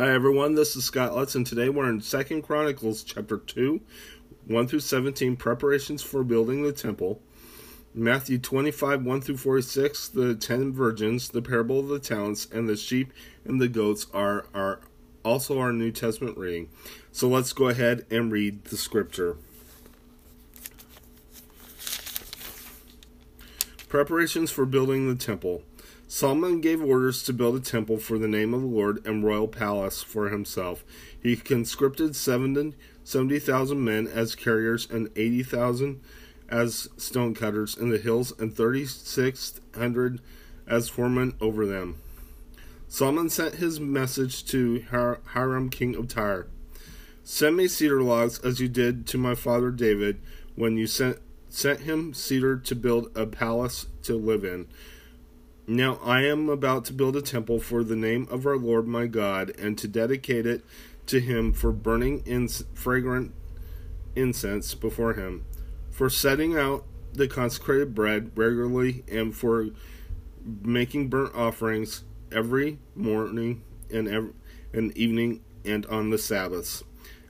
Hi everyone, this is Scott Lutz, and today we're in Second Chronicles chapter 2, 1 through 17, preparations for building the temple. Matthew 25, 1 through 46, the ten virgins, the parable of the talents, and the sheep and the goats are, are also our New Testament reading. So let's go ahead and read the scripture. Preparations for building the temple. Solomon gave orders to build a temple for the name of the Lord and royal palace for himself. He conscripted 70,000 men as carriers and 80,000 as stonecutters in the hills and 3,600 as foremen over them. Solomon sent his message to Hiram, king of Tyre Send me cedar logs as you did to my father David when you sent, sent him cedar to build a palace to live in. Now I am about to build a temple for the name of our Lord my God, and to dedicate it to him for burning in fragrant incense before him, for setting out the consecrated bread regularly, and for making burnt offerings every morning and every, and evening and on the Sabbaths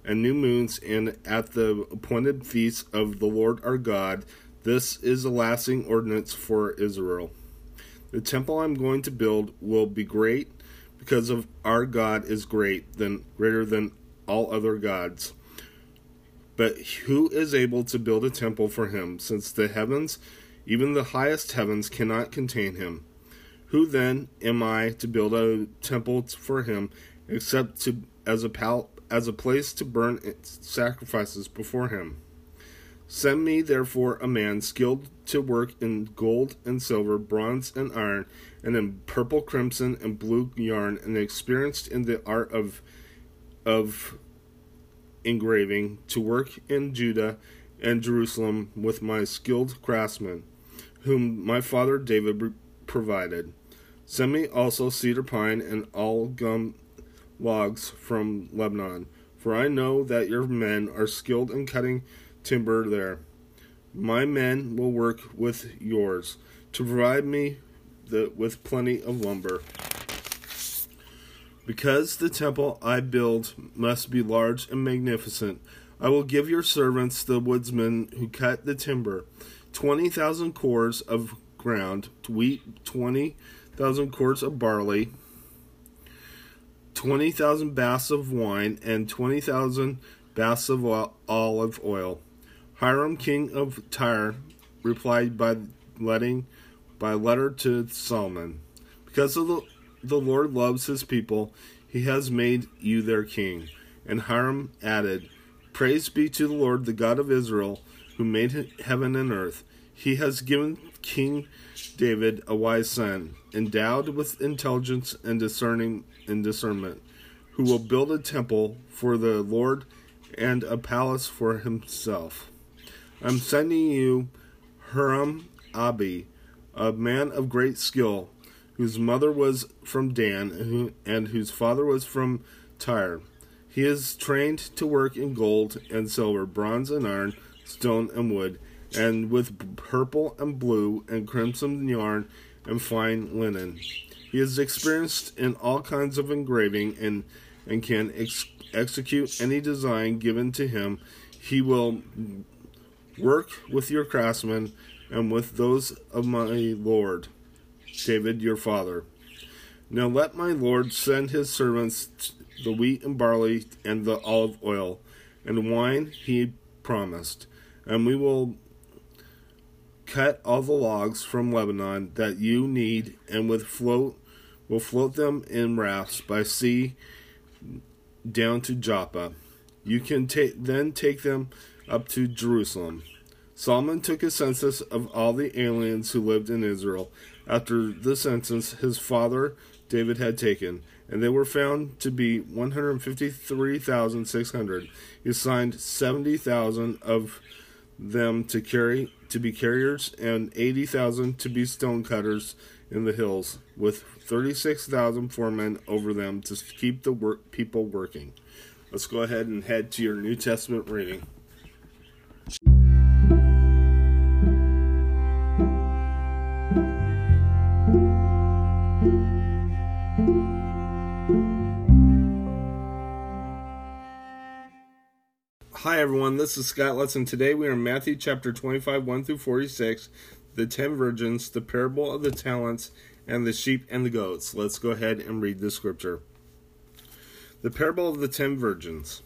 and new moons and at the appointed feasts of the Lord our God. This is a lasting ordinance for Israel. The temple I'm going to build will be great because of our God is great, than greater than all other gods. But who is able to build a temple for him, since the heavens, even the highest heavens, cannot contain him? Who then am I to build a temple for him, except to as a pal, as a place to burn sacrifices before him? Send me therefore a man skilled to work in gold and silver, bronze and iron, and in purple, crimson, and blue yarn, and experienced in the art of of engraving, to work in Judah and Jerusalem with my skilled craftsmen, whom my father David provided. Send me also cedar pine and algum logs from Lebanon, for I know that your men are skilled in cutting timber there. My men will work with yours to provide me the, with plenty of lumber. Because the temple I build must be large and magnificent, I will give your servants, the woodsmen who cut the timber, 20,000 cors of ground, wheat, 20,000 quarts of barley, 20,000 baths of wine, and 20,000 baths of olive oil. Hiram, king of Tyre, replied by letting by letter to Solomon, because the, the Lord loves his people, he has made you their king. And Hiram added, Praise be to the Lord, the God of Israel, who made heaven and earth. He has given King David a wise son, endowed with intelligence and discerning and discernment, who will build a temple for the Lord and a palace for himself. I'm sending you Huram Abi, a man of great skill, whose mother was from Dan and whose father was from Tyre. He is trained to work in gold and silver, bronze and iron, stone and wood, and with purple and blue and crimson yarn and fine linen. He is experienced in all kinds of engraving and, and can ex- execute any design given to him. He will Work with your craftsmen and with those of my lord, David your father. Now let my lord send his servants the wheat and barley and the olive oil and wine he promised, and we will cut all the logs from Lebanon that you need, and with float will float them in rafts by sea down to Joppa. You can ta- then take them up to Jerusalem. Solomon took a census of all the aliens who lived in Israel after the census his father David had taken, and they were found to be 153,600. He assigned 70,000 of them to carry to be carriers and 80,000 to be stonecutters in the hills, with 36,000 foremen over them to keep the work people working. Let's go ahead and head to your New Testament reading. Hi everyone, this is Scott Lesson. Today we are in Matthew chapter 25, 1 through 46, the ten virgins, the parable of the talents, and the sheep and the goats. Let's go ahead and read the scripture. The parable of the ten virgins.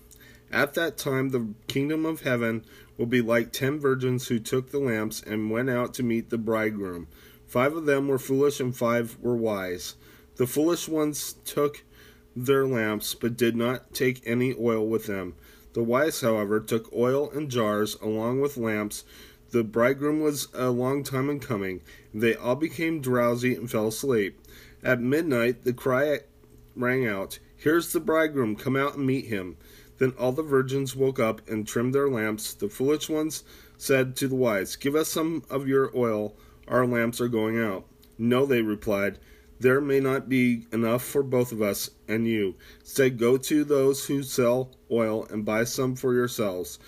At that time, the kingdom of heaven will be like ten virgins who took the lamps and went out to meet the bridegroom. Five of them were foolish, and five were wise. The foolish ones took their lamps, but did not take any oil with them. The wise, however, took oil in jars along with lamps. The bridegroom was a long time in coming. They all became drowsy and fell asleep. At midnight, the cry rang out, Here's the bridegroom, come out and meet him. Then all the virgins woke up and trimmed their lamps. The foolish ones said to the wise, Give us some of your oil, our lamps are going out. No, they replied, there may not be enough for both of us and you. Say, go to those who sell oil and buy some for yourselves.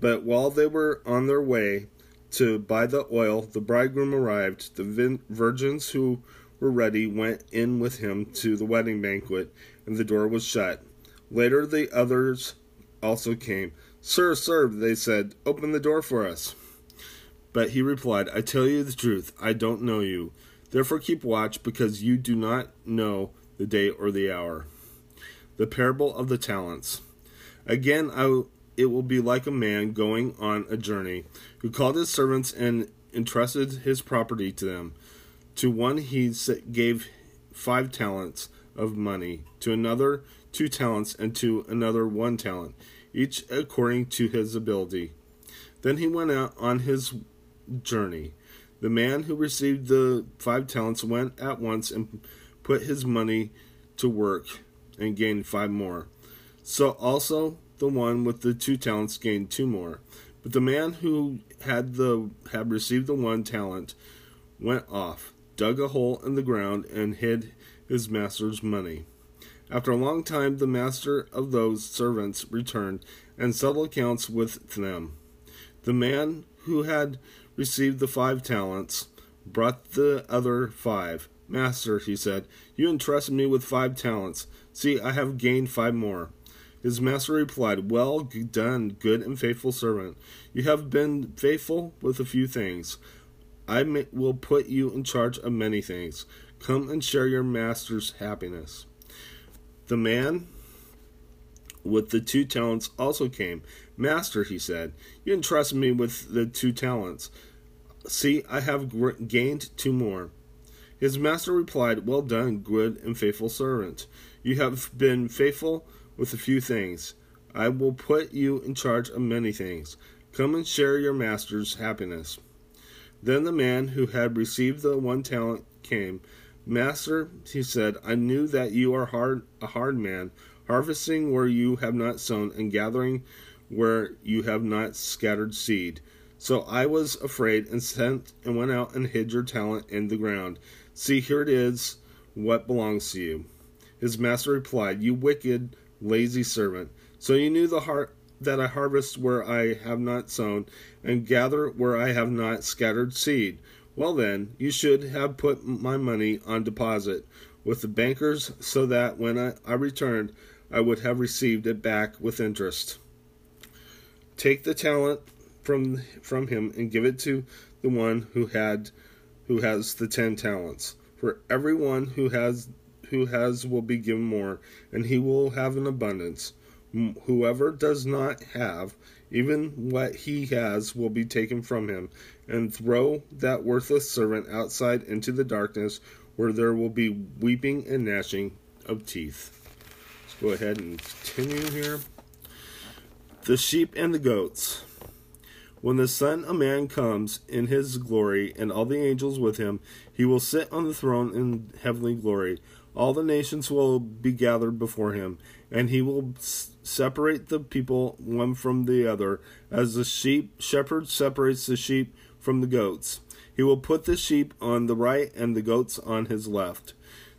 But while they were on their way to buy the oil, the bridegroom arrived. The virgins who were ready went in with him to the wedding banquet, and the door was shut. Later, the others also came. Sir, sir, they said, open the door for us. But he replied, I tell you the truth, I don't know you. Therefore keep watch, because you do not know the day or the hour. The parable of the talents. Again, I, it will be like a man going on a journey, who called his servants and entrusted his property to them. To one he gave five talents of money, to another two talents, and to another one talent, each according to his ability. Then he went out on his journey. The man who received the five talents went at once and put his money to work and gained five more. So also the one with the two talents gained two more. But the man who had the had received the one talent went off, dug a hole in the ground, and hid his master's money. After a long time, the master of those servants returned and settled accounts with them. The man who had received the five talents, brought the other five. Master, he said, you entrusted me with five talents. See, I have gained five more. His master replied, Well done, good and faithful servant. You have been faithful with a few things. I may, will put you in charge of many things. Come and share your master's happiness. The man with the two talents also came. Master, he said, you entrusted me with the two talents. See, I have gained two more. His master replied, Well done, good and faithful servant. You have been faithful with a few things. I will put you in charge of many things. Come and share your master's happiness. Then the man who had received the one talent came. Master, he said, I knew that you are hard, a hard man, harvesting where you have not sown, and gathering where you have not scattered seed. So I was afraid and sent and went out and hid your talent in the ground. See, here it is, what belongs to you. His master replied, You wicked, lazy servant. So you knew the heart that I harvest where I have not sown, and gather where I have not scattered seed. Well then, you should have put my money on deposit with the bankers, so that when I, I returned, I would have received it back with interest. Take the talent from from him and give it to the one who had who has the ten talents. For everyone who has who has will be given more, and he will have an abundance. Whoever does not have, even what he has will be taken from him, and throw that worthless servant outside into the darkness, where there will be weeping and gnashing of teeth. Go ahead and continue here. The sheep and the goats. When the Son of Man comes in his glory, and all the angels with him, he will sit on the throne in heavenly glory. All the nations will be gathered before him, and he will separate the people one from the other, as the sheep shepherd separates the sheep from the goats. He will put the sheep on the right and the goats on his left.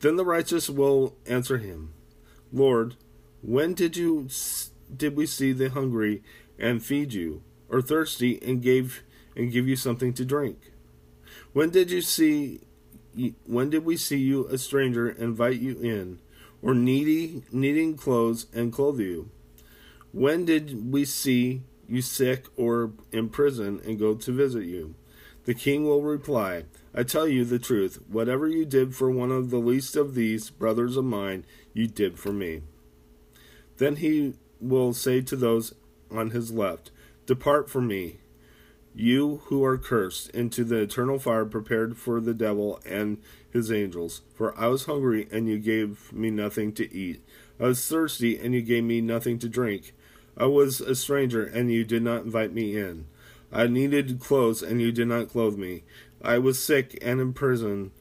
Then the righteous will answer him, Lord, when did you did we see the hungry and feed you, or thirsty and gave and give you something to drink? When did you see when did we see you a stranger and invite you in, or needy needing clothes and clothe you? When did we see you sick or in prison and go to visit you? The king will reply, I tell you the truth, whatever you did for one of the least of these brothers of mine, you did for me. Then he will say to those on his left, Depart from me, you who are cursed, into the eternal fire prepared for the devil and his angels. For I was hungry, and you gave me nothing to eat. I was thirsty, and you gave me nothing to drink. I was a stranger, and you did not invite me in. I needed clothes, and you did not clothe me. I was sick and in prison,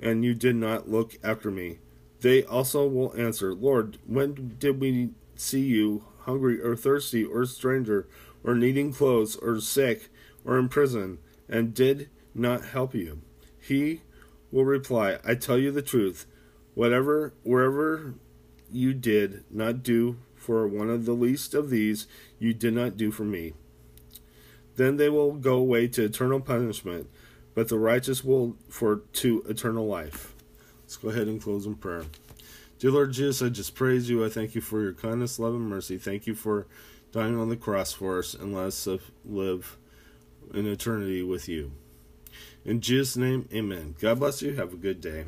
and you did not look after me. They also will answer, Lord, when did we see you hungry or thirsty or stranger or needing clothes or sick or in prison and did not help you? He will reply, I tell you the truth. Whatever, wherever you did not do for one of the least of these, you did not do for me. Then they will go away to eternal punishment, but the righteous will for to eternal life. Let's go ahead and close in prayer. Dear Lord Jesus, I just praise you. I thank you for your kindness, love, and mercy. Thank you for dying on the cross for us and let us live in eternity with you. In Jesus' name, amen. God bless you. Have a good day.